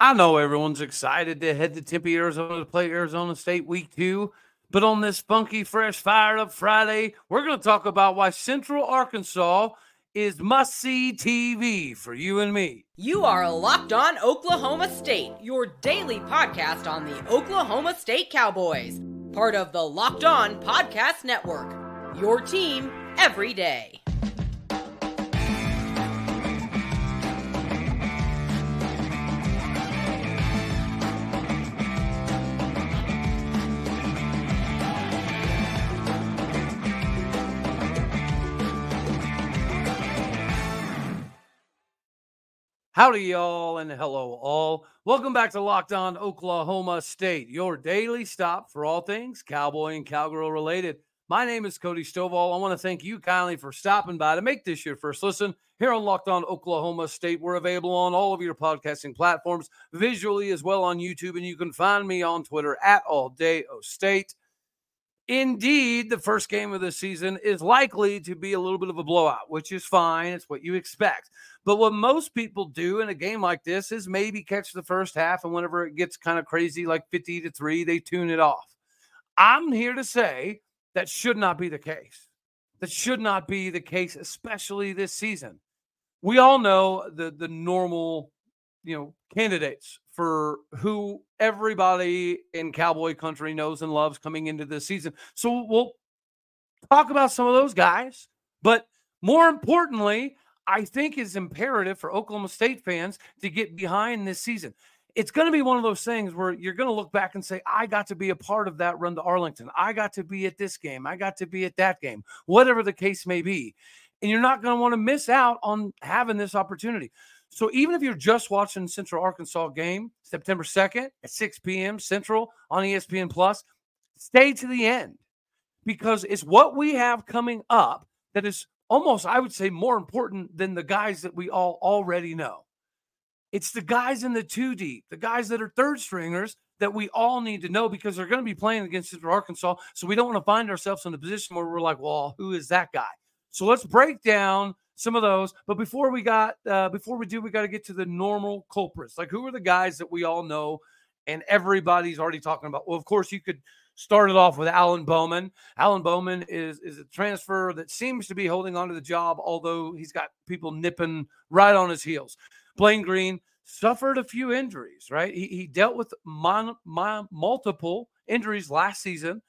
I know everyone's excited to head to Tempe, Arizona to play Arizona State week two. But on this funky, fresh, fired up Friday, we're going to talk about why Central Arkansas is must see TV for you and me. You are Locked On Oklahoma State, your daily podcast on the Oklahoma State Cowboys, part of the Locked On Podcast Network. Your team every day. Howdy, y'all, and hello, all. Welcome back to Locked On Oklahoma State, your daily stop for all things cowboy and cowgirl related. My name is Cody Stovall. I want to thank you kindly for stopping by to make this your first listen here on Locked On Oklahoma State. We're available on all of your podcasting platforms, visually as well on YouTube, and you can find me on Twitter at All Day O State. Indeed, the first game of the season is likely to be a little bit of a blowout, which is fine. It's what you expect. But what most people do in a game like this is maybe catch the first half, and whenever it gets kind of crazy, like 50 to 3, they tune it off. I'm here to say that should not be the case. That should not be the case, especially this season. We all know the the normal, you know, candidates for who everybody in cowboy country knows and loves coming into this season. So we'll talk about some of those guys, but more importantly, I think is imperative for Oklahoma State fans to get behind this season. It's going to be one of those things where you're going to look back and say, I got to be a part of that run to Arlington. I got to be at this game. I got to be at that game, whatever the case may be. And you're not going to want to miss out on having this opportunity. So even if you're just watching Central Arkansas game September 2nd at 6 p.m. Central on ESPN Plus, stay to the end because it's what we have coming up that is almost, I would say, more important than the guys that we all already know. It's the guys in the two deep, the guys that are third stringers that we all need to know because they're going to be playing against Central Arkansas. So we don't want to find ourselves in a position where we're like, well, who is that guy? So let's break down some of those. But before we got uh, before we do, we got to get to the normal culprits. Like who are the guys that we all know and everybody's already talking about? Well, of course, you could start it off with Alan Bowman. Alan Bowman is is a transfer that seems to be holding on to the job, although he's got people nipping right on his heels. Blaine Green suffered a few injuries, right? He, he dealt with mon, mon, multiple injuries last season.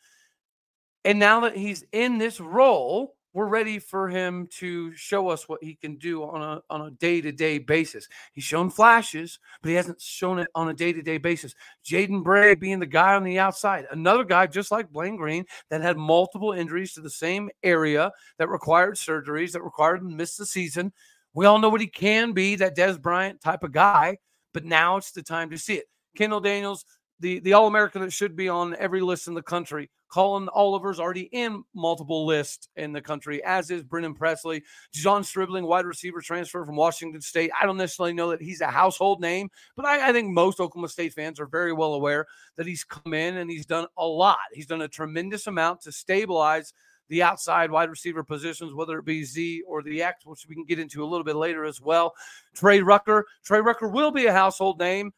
And now that he's in this role, we're ready for him to show us what he can do on a on a day-to-day basis. He's shown flashes, but he hasn't shown it on a day-to-day basis. Jaden Bray being the guy on the outside, another guy just like Blaine Green that had multiple injuries to the same area that required surgeries, that required him to miss the season. We all know what he can be, that Dez Bryant type of guy, but now it's the time to see it. Kendal Daniels, the, the All American that should be on every list in the country. Colin Oliver's already in multiple lists in the country, as is Brennan Presley. John Stribling, wide receiver transfer from Washington State. I don't necessarily know that he's a household name, but I, I, think most Oklahoma State fans are very well aware that he's come in and he's done a lot. He's done a tremendous amount to stabilize the outside wide receiver positions, whether it be Z or the X, which we can get into a little bit later as well. Trey Rucker. Trey Rucker will be a household name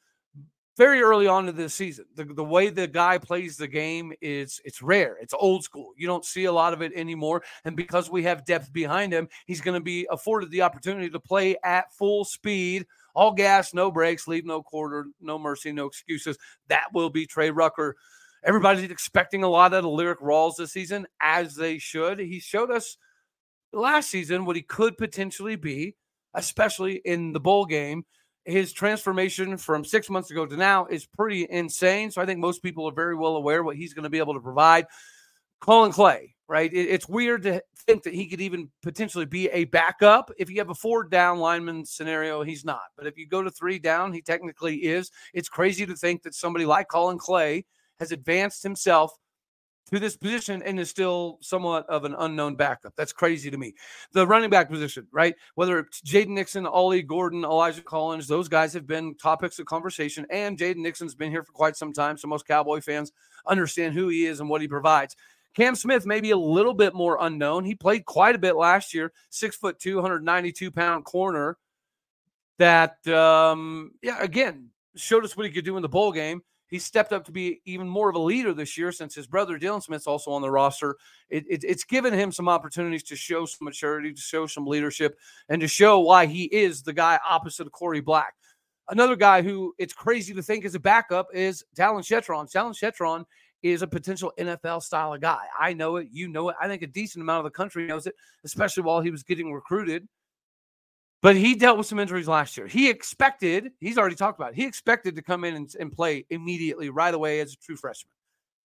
very early on in the season. The, the way the guy plays the game is it's rare. It's old school. You don't see a lot of it anymore. And because we have depth behind him, he's going to be afforded the opportunity to play at full speed, all gas, no brakes, leave no quarter, no mercy, no excuses. That will be Trey Rucker. Everybody's expecting a lot out of the Lyrik Rawls this season, as they should. He showed us last season what he could potentially be, especially in the bowl game his transformation from six months ago to now is pretty insane. So I think most people are very well aware what he's going to be able to provide. Colin Clay, right? It, it's weird to think that he could even potentially be a backup. If you have a four down lineman scenario, he's not. But if you go to three down, he technically is. It's crazy to think that somebody like Colin Clay has advanced himself to this position and is still somewhat of an unknown backup. That's crazy to me. The running back position, right? Whether it's Jaden Nixon, Ollie Gordon, Elijah Collins, those guys have been topics of conversation. And Jaden Nixon's been here for quite some time. So most Cowboy fans understand who he is and what he provides. Cam Smith may be a little bit more unknown. He played quite a bit last year, six foot two, 192 pound corner. That, um, yeah, again, showed us what he could do in the bowl game. He stepped up to be even more of a leader this year since his brother Dylan Smith's also on the roster. It, it, it's given him some opportunities to show some maturity, to show some leadership, and to show why he is the guy opposite of Corey Black. Another guy who it's crazy to think is a backup is Talyn Shettron. Talyn Shettron is a potential NFL style of guy. I know it. You know it. I think a decent amount of the country knows it, especially while he was getting recruited. But he dealt with some injuries last year. He expected, he's already talked about it, he expected to come in and, and play immediately right away as a true freshman.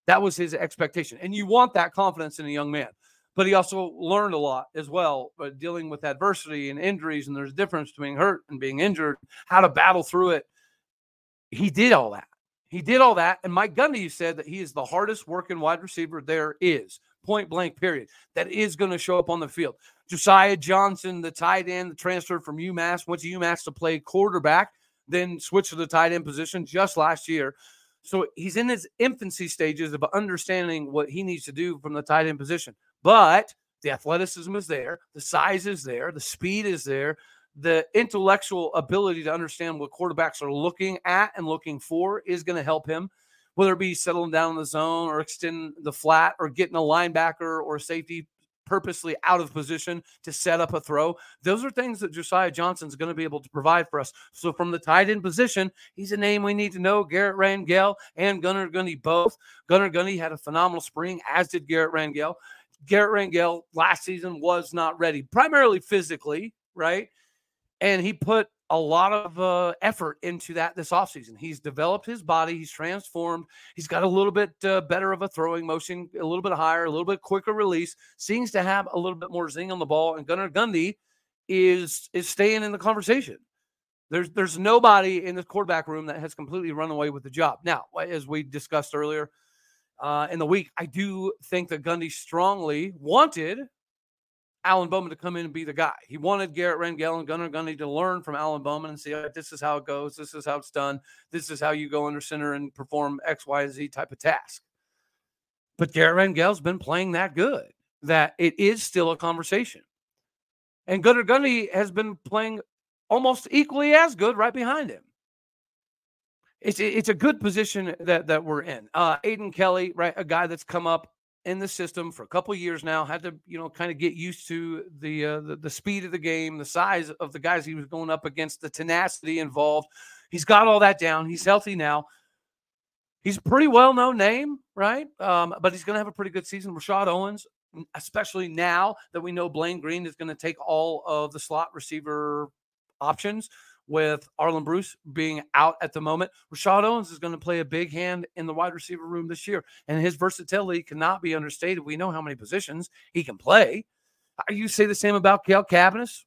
That was his expectation. And you want that confidence in a young man. But he also learned a lot as well, but dealing with adversity and injuries. And there's a difference between hurt and being injured, how to battle through it. He did all that. He did all that. And Mike Gundy said that he is the hardest working wide receiver there is, point blank, period. That is going to show up on the field. Josiah Johnson, the tight end, the transfer from UMass, went to UMass to play quarterback, then switched to the tight end position just last year. So he's in his infancy stages of understanding what he needs to do from the tight end position. But the athleticism is there, the size is there, the speed is there the intellectual ability to understand what quarterbacks are looking at and looking for is going to help him, whether it be settling down in the zone or extending the flat or getting a linebacker or safety purposely out of position to set up a throw. Those are things that Josiah Johnson's going to be able to provide for us. So from the tight end position, he's a name we need to know. Garrett Rangel and Gunnar Gundy both. Gunnar Gundy had a phenomenal spring, as did Garrett Rangel. Garrett Rangel last season was not ready, primarily physically, right? and he put a lot of uh, effort into that this offseason. He's developed his body, he's transformed, he's got a little bit uh, better of a throwing motion, a little bit higher, a little bit quicker release, seems to have a little bit more zing on the ball. And Gunnar Gundy is is staying in the conversation. There's there's nobody in the quarterback room that has completely run away with the job. Now, as we discussed earlier uh, in the week, I do think that Gundy strongly wanted Alan Bowman to come in and be the guy. He wanted Garrett Rangel and Gunnar Gundy to learn from Alan Bowman and see this is how it goes, this is how it's done, this is how you go under center and perform X, Y, Z type of task. But Garrett Rangel's been playing that good that it is still a conversation. And Gunnar Gundy has been playing almost equally as good right behind him. It's it's a good position that that we're in. Uh, Aiden Kelly, right, a guy that's come up in the system for a couple years now. Had to, you know, kind of get used to the, uh, the the speed of the game, the size of the guys he was going up against, the tenacity involved. He's got all that down. He's healthy now. He's a pretty well known name, right? Um, but he's going to have a pretty good season. Rashad Owens, especially now that we know Blaine Green is going to take all of the slot receiver options with Arland Bruce being out at the moment. Rashad Owens is going to play a big hand in the wide receiver room this year, and his versatility cannot be understated. We know how many positions he can play. You say the same about Cale Cabbiness.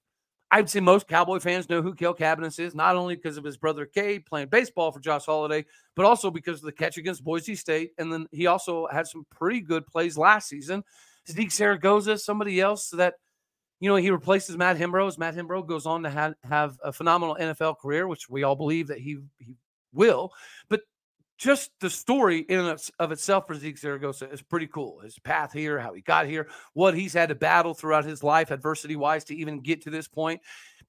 I'd say most Cowboy fans know who Cale Cabbiness is, not only because of his brother Cade playing baseball for Josh Holliday, but also because of the catch against Boise State. And then he also had some pretty good plays last season. Zeke Zaragoza, somebody else that – you know, he replaces Matt Hembrow. Matt Hembrow goes on to have, have a phenomenal NFL career, which we all believe that he, he will. But just the story in of, of itself for Zeke Zaragoza is pretty cool. His path here, how he got here, what he's had to battle throughout his life, adversity wise, to even get to this point.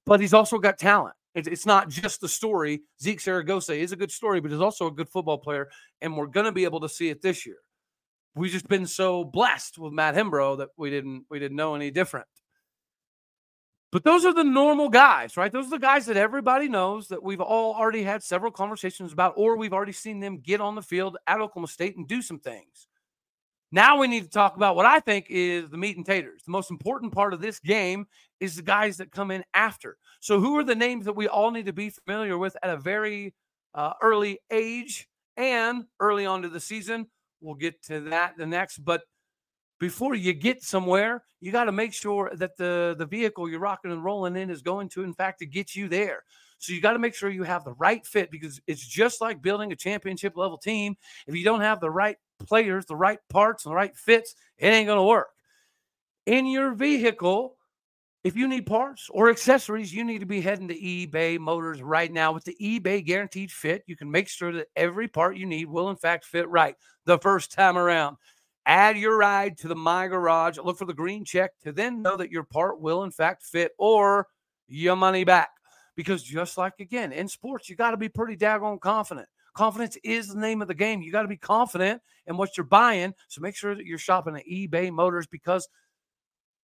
But he's also got talent. It's not just the story. Zeke Zaragoza is a good story, but he's also a good football player, and we're going to be able to see it this year. We've just been so blessed with Matt Hembrow that we didn't we didn't know any different. But those are the normal guys, right? Those are the guys that everybody knows that we've all already had several conversations about, or we've already seen them get on the field at Oklahoma State and do some things. Now we need to talk about what I think is the meat and taters. The most important part of this game is the guys that come in after. So, who are the names that we all need to be familiar with at a very uh, early age and early on to the season? We'll get to that the next. But before you get somewhere, you got to make sure that the the vehicle you're rocking and rolling in is going to, in fact, to get you there. So you got to make sure you have the right fit because it's just like building a championship level team. If you don't have the right players, the right parts, and the right fits, it ain't going to work. In your vehicle, if you need parts or accessories, you need to be heading to eBay Motors right now. With the eBay Guaranteed Fit, you can make sure that every part you need will, in fact, fit right the first time around. Add your ride to the My Garage. Look for the green check to then know that your part will, in fact, fit or your money back. because just like again in sports, you got to be pretty daggone confident. Confidence is the name of the game. You got to be confident in what you're buying. So make sure that you're shopping at eBay Motors because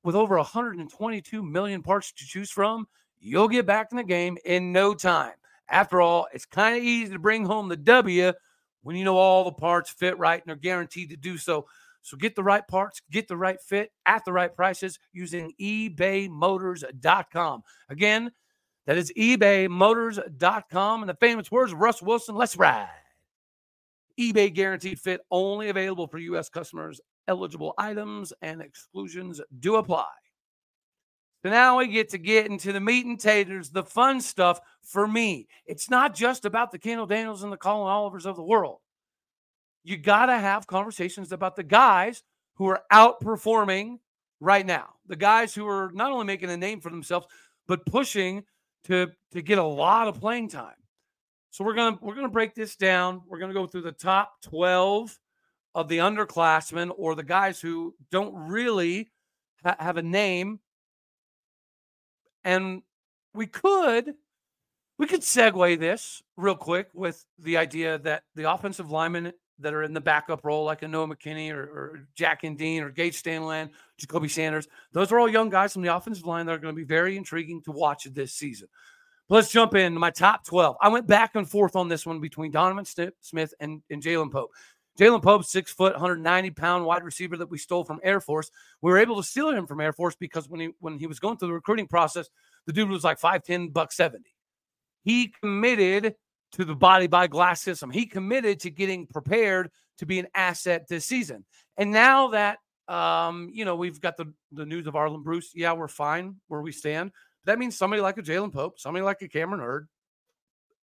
with over 122 million parts to choose from, you'll get back in the game in no time. After all, it's kind of easy to bring home the W when you know all the parts fit right and are guaranteed to do so. So get the right parts, get the right fit at the right prices using ebaymotors.com. Again, that is ebaymotors.com. And the famous words of Russ Wilson, let's ride. eBay guaranteed fit only available for U.S. customers. Eligible items and exclusions do apply. So now we get to get into the meat and taters, the fun stuff for me. It's not just about the Kendal Daniels and the Colin Olivers of the world. You got to have conversations about the guys who are outperforming right now. The guys who are not only making a name for themselves, but pushing to to get a lot of playing time. So we're gonna we're gonna break this down. We're gonna go through the top twelve of the underclassmen or the guys who don't really ha- have a name, and we could we could segue this real quick with the idea that the offensive linemen that are in the backup role, like a Noah McKinney or, or Jack and Dean or Gage Stanland, Jacoby Sanders. Those are all young guys from the offensive line that are going to be very intriguing to watch this season. But let's jump into my top 12. I went back and forth on this one between Donovan Smith and, and Jalen Pope. Jalen Pope, six foot, 190 pound wide receiver that we stole from Air Force. We were able to steal him from Air Force because when he when he was going through the recruiting process, the dude was like 5'10, buck 70. He committed to the body by glass system. He committed to getting prepared to be an asset this season. And now that um, you know, we've got the, the news of Arland Bruce. Yeah, we're fine where we stand. That means somebody like a Jalen Pope, somebody like a Cameron Hurd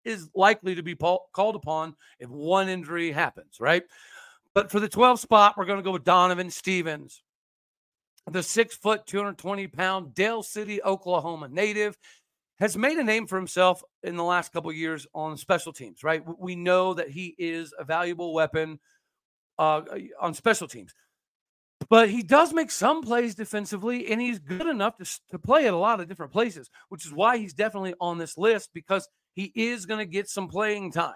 is likely to be called upon if one injury happens, right? But for the 12 spot, we're going to go with Donovan Stevens, the six foot, 220 pound Del City, Oklahoma native has made a name for himself in the last couple years on special teams, right? We know that he is a valuable weapon uh, on special teams. But he does make some plays defensively, and he's good enough to, to play at a lot of different places, which is why he's definitely on this list because he is going to get some playing time.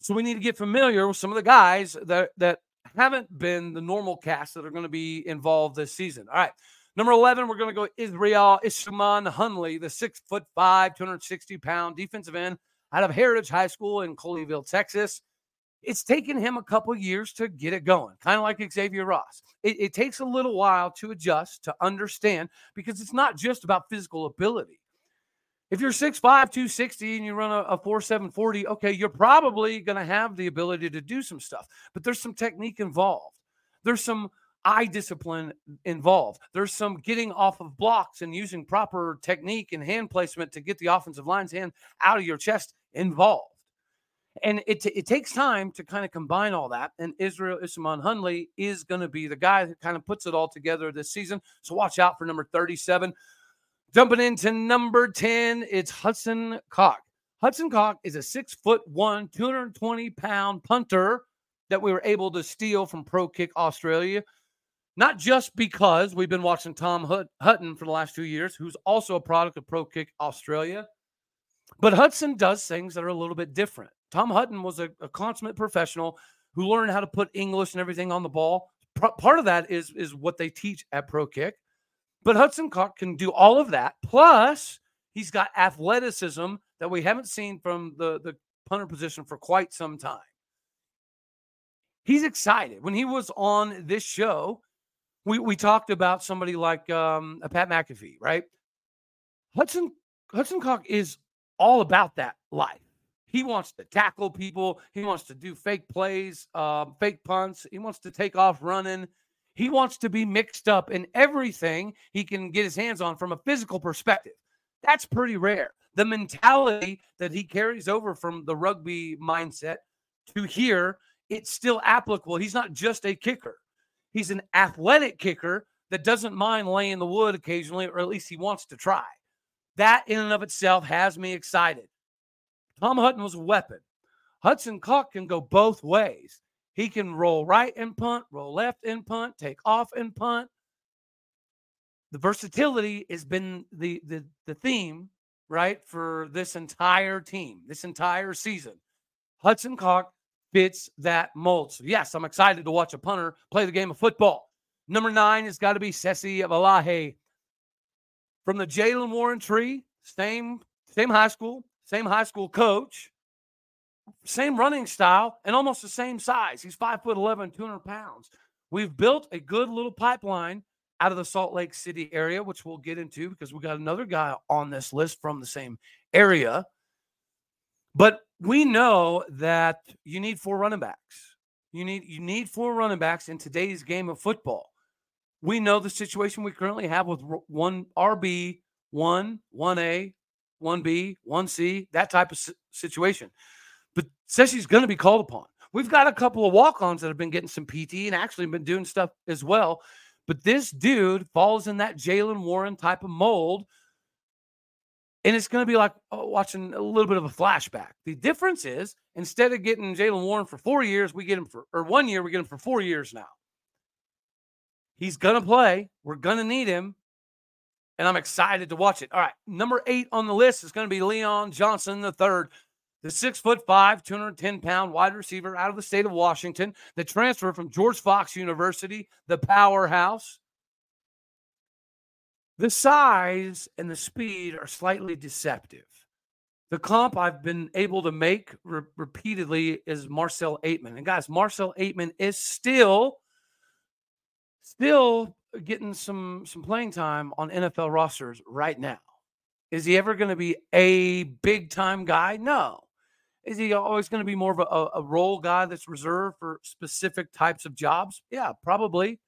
So we need to get familiar with some of the guys that, that haven't been the normal cast that are going to be involved this season. All right. Number 11, we're going to go Israel Ishaman Hunley, the six foot five, 260 pound defensive end out of Heritage High School in Colleyville, Texas. It's taken him a couple years to get it going, kind of like Xavier Ross. It, it takes a little while to adjust, to understand, because it's not just about physical ability. If you're 6'5, 260, and you run a, a 4'740, okay, you're probably going to have the ability to do some stuff, but there's some technique involved. There's some eye discipline involved. There's some getting off of blocks and using proper technique and hand placement to get the offensive line's hand out of your chest involved. And it, t- it takes time to kind of combine all that. And Israel Isman Hunley is going to be the guy that kind of puts it all together this season. So watch out for number 37. Jumping into number 10, it's Hudson Kaak. Hudson Kaak is a six foot one, 220 pound punter that we were able to steal from Pro Kick Australia not just because we've been watching Tom Hutton for the last two years, who's also a product of Pro Kick Australia, but Hudson does things that are a little bit different. Tom Hutton was a, a consummate professional who learned how to put English and everything on the ball. P- part of that is is what they teach at Pro Kick, but Hudson Kaak can do all of that. Plus, he's got athleticism that we haven't seen from the the punter position for quite some time. He's excited. When he was on this show, we we talked about somebody like um, a Pat McAfee, right? Hudson Hudson Kaak is all about that life. He wants to tackle people. He wants to do fake plays, uh, fake punts. He wants to take off running. He wants to be mixed up in everything he can get his hands on from a physical perspective. That's pretty rare. The mentality that he carries over from the rugby mindset to here, it's still applicable. He's not just a kicker. He's an athletic kicker that doesn't mind laying the wood occasionally, or at least he wants to try. That in and of itself has me excited. Tom Hutton was a weapon. Hudson Kaak can go both ways. He can roll right and punt, roll left and punt, take off and punt. The versatility has been the, the, the theme right, for this entire team, this entire season. Hudson Kaak fits that mold. So, yes, I'm excited to watch a punter play the game of football. Number nine has got to be Sesi Vailahi from the Jaylen Warren tree. Same, same high school, same high school coach, same running style, and almost the same size. He's five foot 11, 200 pounds. We've built a good little pipeline out of the Salt Lake City area, which we'll get into because we got another guy on this list from the same area. But we know that you need four running backs. You need you need four running backs in today's game of football. We know the situation we currently have with one RB, one, one A, one B, one C, that type of situation. But Sesi's going to be called upon. We've got a couple of walk-ons that have been getting some PT and actually been doing stuff as well. But this dude falls in that Jaylen Warren type of mold. And it's going to be like oh, watching a little bit of a flashback. The difference is instead of getting Jaylen Warren for four years, we get him for, or one year, we get him for four years now. He's going to play. We're going to need him. And I'm excited to watch it. All right. Number eight on the list is going to be Leon Johnson, the third the six foot five, 210 pound wide receiver out of the state of Washington, the transfer from George Fox University, the powerhouse. The size and the speed are slightly deceptive. The comp I've been able to make re- repeatedly is Marcel Ateman. And guys, Marcel Ateman is still, still getting some some playing time on NFL rosters right now. Is he ever going to be a big time guy? No. Is he always going to be more of a, a role guy that's reserved for specific types of jobs? Yeah, probably.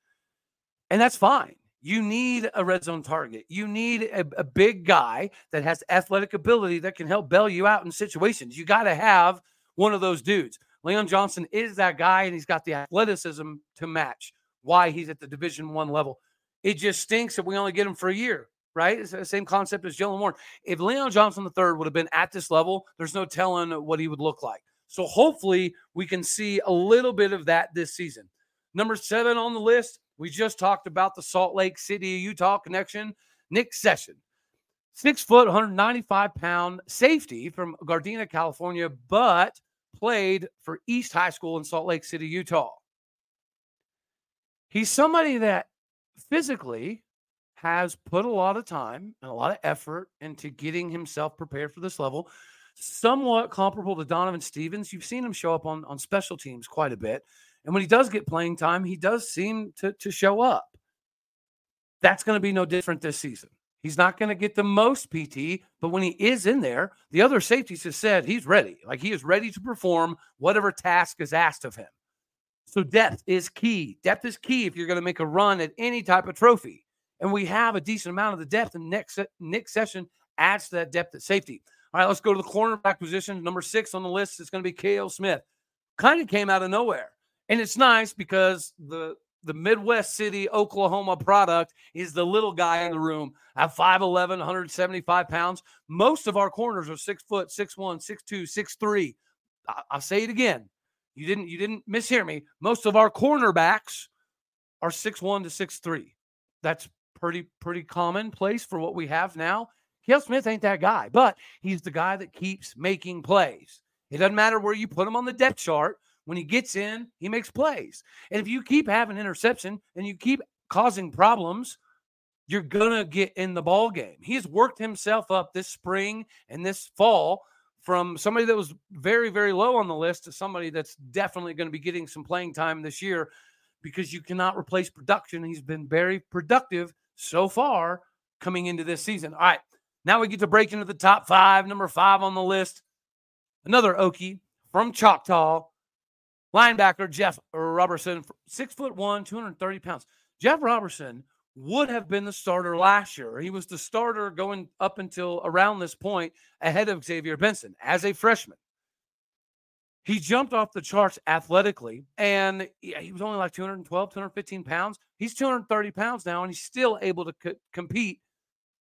And that's fine. You need a red zone target. You need a, a big guy that has athletic ability that can help bail you out in situations. You got to have one of those dudes. Leon Johnson is that guy, and he's got the athleticism to match why he's at the Division One level. It just stinks that we only get him for a year right? It's the same concept as Jaylen Warren. If Leon Johnson III would have been at this level, there's no telling what he would look like. So hopefully we can see a little bit of that this season. Number seven on the list, we just talked about the Salt Lake City, Utah connection. Nick Session, six foot, 195 pound safety from Gardena, California, but played for East High School in Salt Lake City, Utah. He's somebody that physically has put a lot of time and a lot of effort into getting himself prepared for this level. Somewhat comparable to Donovan Stevens. You've seen him show up on, on special teams quite a bit. And when he does get playing time, he does seem to, to show up. That's going to be no different this season. He's not going to get the most PT, but when he is in there, the other safeties have said he's ready. Like he is ready to perform whatever task is asked of him. So depth is key. Depth is key if you're going to make a run at any type of trophy and we have a decent amount of the depth. And Nick, Nick Session adds to that depth at safety. All right, let's go to the cornerback position. Number six on the list is going to be K.O. Smith. Kind of came out of nowhere. And it's nice because the the Midwest City, Oklahoma product is the little guy in the room at 5'11, 175 pounds. Most of our corners are six foot, six one, six two, six three. I'll say it again. You didn't you didn't mishear me. Most of our cornerbacks are six one to six three. That's pretty pretty commonplace for what we have now. Kale Smith ain't that guy, but he's the guy that keeps making plays. It doesn't matter where you put him on the depth chart. When he gets in, he makes plays. And if you keep having interception and you keep causing problems, you're gonna get in the ball game. He has worked himself up this spring and this fall from somebody that was very, very low on the list to somebody that's definitely going to be getting some playing time this year because you cannot replace production. He's been very productive so far coming into this season. All right, now we get to break into the top five. Number five on the list, another Okie from Choctaw, linebacker Jeff Robertson, six foot one, 230 pounds. Jeff Robertson would have been the starter last year. He was the starter going up until around this point ahead of Xavier Benson as a freshman. He jumped off the charts athletically, and he was only like 212, 215 pounds. He's 230 pounds now, and he's still able to co- compete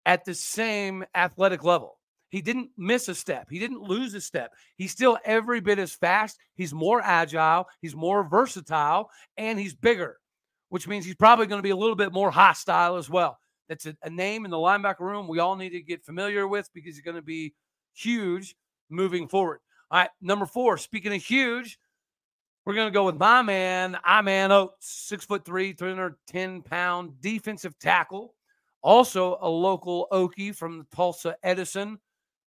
at the same athletic level. He didn't miss a step. He didn't lose a step. He's still every bit as fast. He's more agile. He's more versatile, and he's bigger, which means he's probably going to be a little bit more hostile as well. that's a, a name in the linebacker room we all need to get familiar with because he's going to be huge moving forward. All right, number four. Speaking of huge, we're going to go with my man, Iman Oates, six foot three, 310 pound defensive tackle. Also a local Okie from Tulsa Edison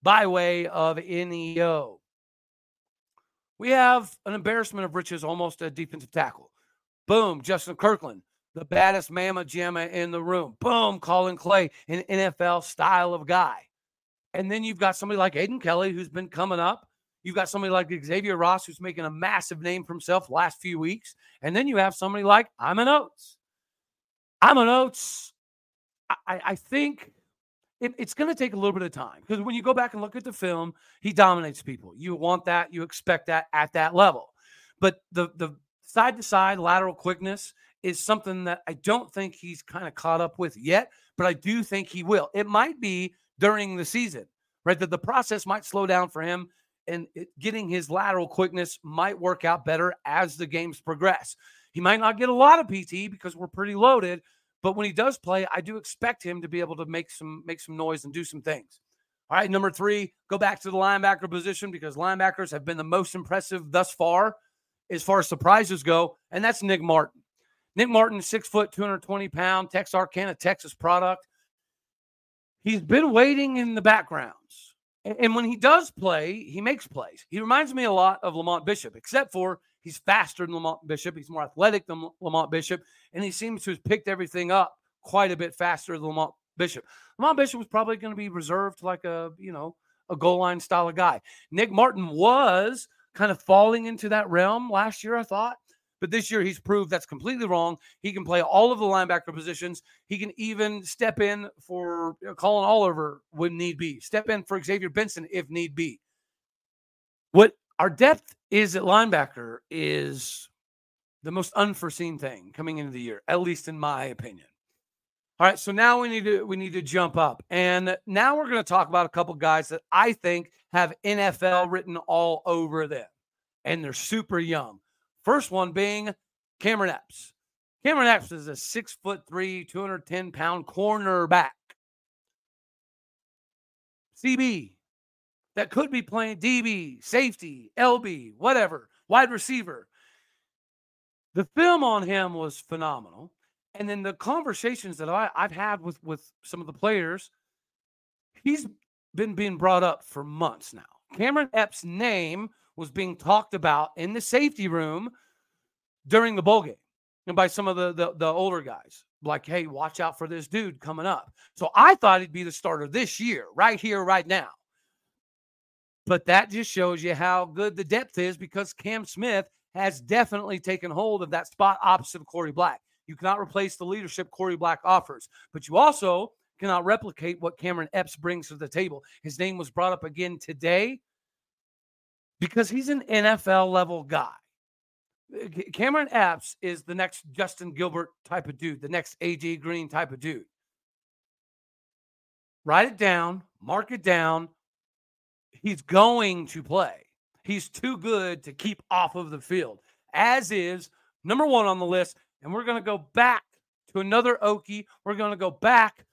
by way of NEO. We have an embarrassment of riches, almost a defensive tackle. Boom, Justin Kirkland, the baddest mama jamma in the room. Boom, Colin Clay, an NFL style of guy. And then you've got somebody like Aiden Kelly who's been coming up. You've got somebody like Xavier Ross who's making a massive name for himself last few weeks. And then you have somebody like Iman Oates. Iman Oates, I, I think it, it's going to take a little bit of time because when you go back and look at the film, he dominates people. You want that, you expect that at that level. But the the side to side lateral quickness is something that I don't think he's kind of caught up with yet, but I do think he will. It might be during the season, right? That the process might slow down for him and it, getting his lateral quickness might work out better as the games progress. He might not get a lot of PT because we're pretty loaded, but when he does play, I do expect him to be able to make some make some noise and do some things. All right, number three, go back to the linebacker position because linebackers have been the most impressive thus far as far as surprises go, and that's Nick Martin. Nick Martin, six foot, 220 pound, Texarkana, Texas product. He's been waiting in the backgrounds. And when he does play, he makes plays. He reminds me a lot of Lamont Bishop, except for he's faster than Lamont Bishop. He's more athletic than Lamont Bishop. And he seems to have picked everything up quite a bit faster than Lamont Bishop. Lamont Bishop was probably going to be reserved like a, you know, a goal line style of guy. Nick Martin was kind of falling into that realm last year, I thought. But this year, he's proved that's completely wrong. He can play all of the linebacker positions. He can even step in for uh, Colin Oliver when need be, step in for Xavier Benson if need be. What our depth is at linebacker is the most unforeseen thing coming into the year, at least in my opinion. All right, so now we need to we need to jump up, and now we're going to talk about a couple guys that I think have NFL written all over them, and they're super young. First one being Cameron Epps. Cameron Epps is a six foot three, 210 pound cornerback. CB that could be playing DB, safety, LB, whatever, wide receiver. The film on him was phenomenal. And then the conversations that I, I've had with, with some of the players, he's been being brought up for months now. Cameron Epps' name was being talked about in the safety room during the bowl game and by some of the, the, the older guys like hey watch out for this dude coming up so i thought he'd be the starter this year right here right now but that just shows you how good the depth is because cam smith has definitely taken hold of that spot opposite of corey black you cannot replace the leadership corey black offers but you also cannot replicate what cameron epps brings to the table his name was brought up again today because he's an NFL level guy. Cameron Epps is the next Justin Gilbert type of dude, the next AJ Green type of dude. Write it down, mark it down. He's going to play. He's too good to keep off of the field, as is number one on the list. And we're going to go back to another Okie. We're going to go back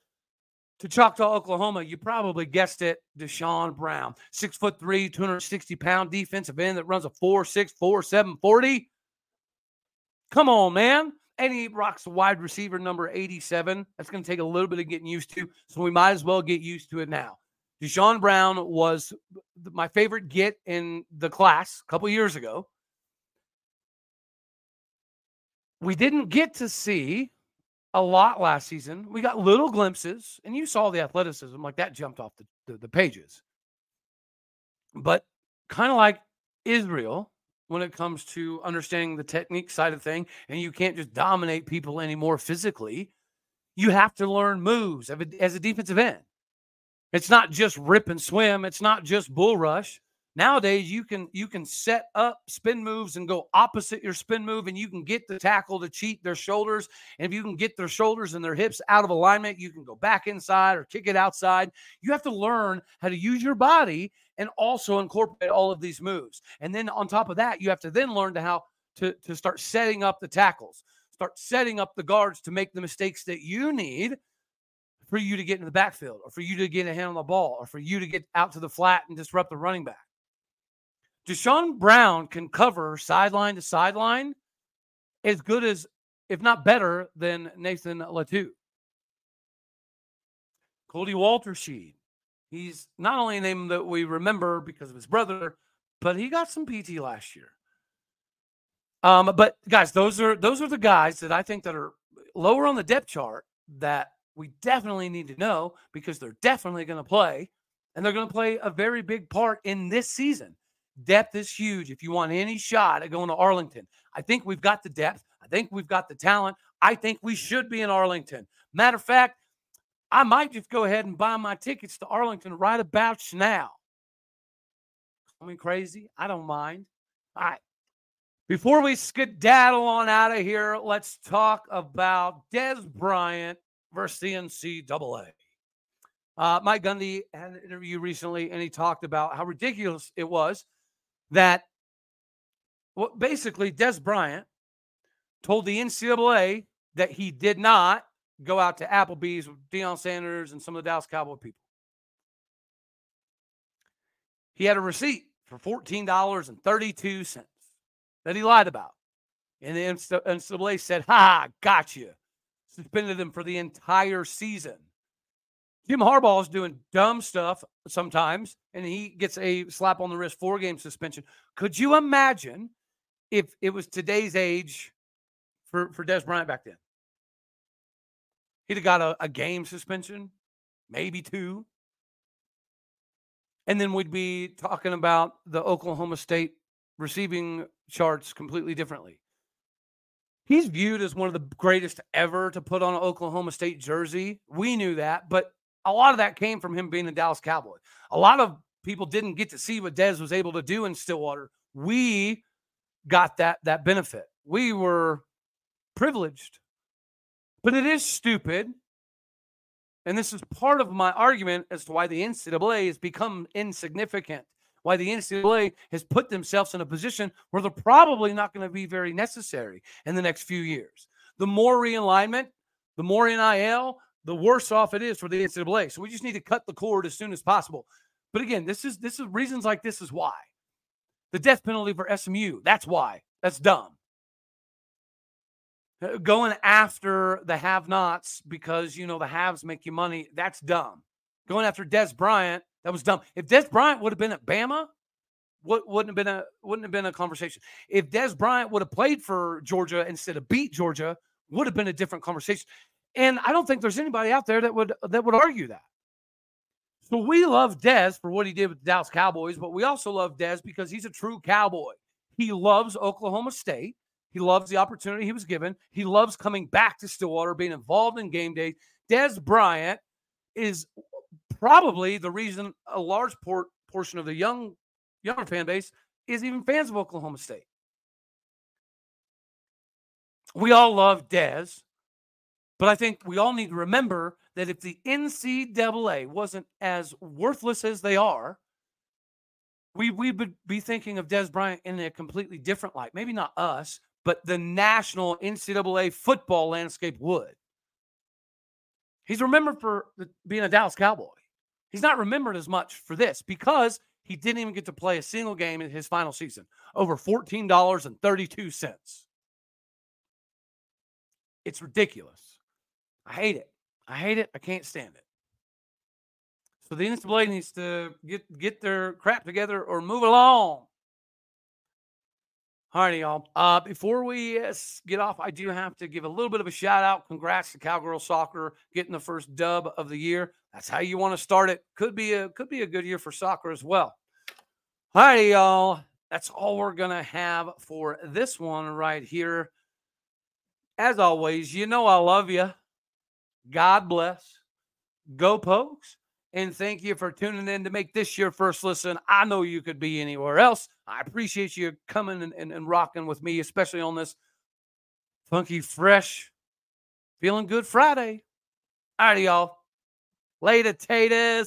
to Choctaw, Oklahoma, you probably guessed it, DeSean Brown. Six foot three, 260 pound defensive end that runs a 4 6, 4 7 40. Come on, man. And he rocks wide receiver number 87. That's going to take a little bit of getting used to. So we might as well get used to it now. DeSean Brown was my favorite get in the class a couple years ago. We didn't get to see a lot last season. We got little glimpses, and you saw the athleticism like that jumped off the, the, the pages. But kind of like Israel when it comes to understanding the technique side of thing, and you can't just dominate people anymore physically. You have to learn moves as a defensive end. It's not just rip and swim. It's not just bull rush. Nowadays, you can you can set up spin moves and go opposite your spin move, and you can get the tackle to cheat their shoulders. And if you can get their shoulders and their hips out of alignment, you can go back inside or kick it outside. You have to learn how to use your body and also incorporate all of these moves. And then on top of that, you have to then learn to how to, to start setting up the tackles, start setting up the guards to make the mistakes that you need for you to get in the backfield or for you to get a hand on the ball or for you to get out to the flat and disrupt the running back. DeSean Brown can cover sideline to sideline as good as, if not better, than Nathan Latu. Cody Waltersheed. He's not only a name that we remember because of his brother, but he got some PT last year. Um, but guys, those are those are the guys that I think that are lower on the depth chart that we definitely need to know because they're definitely going to play and they're going to play a very big part in this season. Depth is huge if you want any shot at going to Arlington. I think we've got the depth. I think we've got the talent. I think we should be in Arlington. Matter of fact, I might just go ahead and buy my tickets to Arlington right about now. I crazy. I don't mind. All right. Before we skedaddle on out of here, let's talk about Dez Bryant versus the NCAA. Uh, Mike Gundy had an interview recently, and he talked about how ridiculous it was that well, basically Dez Bryant told the NCAA that he did not go out to Applebee's with Deion Sanders and some of the Dallas Cowboy people. He had a receipt for $14.32 that he lied about. And the NCAA said, Ha, got you. Suspended him for the entire season. Jim Harbaugh is doing dumb stuff sometimes, and he gets a slap on the wrist, four game suspension. Could you imagine if it was today's age for, for Dez Bryant back then? He'd have got a, a game suspension, maybe two. And then we'd be talking about the Oklahoma State receiving charts completely differently. He's viewed as one of the greatest ever to put on an Oklahoma State jersey. We knew that, but a lot of that came from him being a Dallas Cowboy. A lot of people didn't get to see what Dez was able to do in Stillwater. We got that that benefit. We were privileged. But it is stupid. And this is part of my argument as to why the NCAA has become insignificant, why the NCAA has put themselves in a position where they're probably not going to be very necessary in the next few years. The more realignment, the more NIL, the worse off it is for the NCAA. So we just need to cut the cord as soon as possible. But again, this is this is reasons like this is why. The death penalty for SMU, that's why. That's dumb. Uh, going after the have-nots because you know the haves make you money, that's dumb. Going after Dez Bryant, that was dumb. If Dez Bryant would have been at Bama, what wouldn't have been a wouldn't have been a conversation. If Dez Bryant would have played for Georgia instead of beat Georgia, would have been a different conversation. And I don't think there's anybody out there that would that would argue that. So we love Dez for what he did with the Dallas Cowboys, but we also love Dez because he's a true cowboy. He loves Oklahoma State. He loves the opportunity he was given. He loves coming back to Stillwater, being involved in game day. Dez Bryant is probably the reason a large port, portion of the young younger fan base is even fans of Oklahoma State. We all love Dez. But I think we all need to remember that if the NCAA wasn't as worthless as they are, we, we would be thinking of Dez Bryant in a completely different light. Maybe not us, but the national NCAA football landscape would. He's remembered for being a Dallas Cowboy. He's not remembered as much for this because he didn't even get to play a single game in his final season. Over $14.32. It's ridiculous. I hate it. I hate it. I can't stand it. So the NCAA needs to get get their crap together or move along. All righty, y'all. Uh, before we uh, get off, I do have to give a little bit of a shout out. Congrats to Cowgirl Soccer getting the first dub of the year. That's how you want to start it. Could be a could be a good year for soccer as well. All righty, y'all. That's all we're gonna have for this one right here. As always, you know I love you. God bless. Go Pokes. And thank you for tuning in to make this your first listen. I know you could be anywhere else. I appreciate you coming and, and, and rocking with me, especially on this funky, fresh, feeling good Friday. All righty, y'all. Later, taters.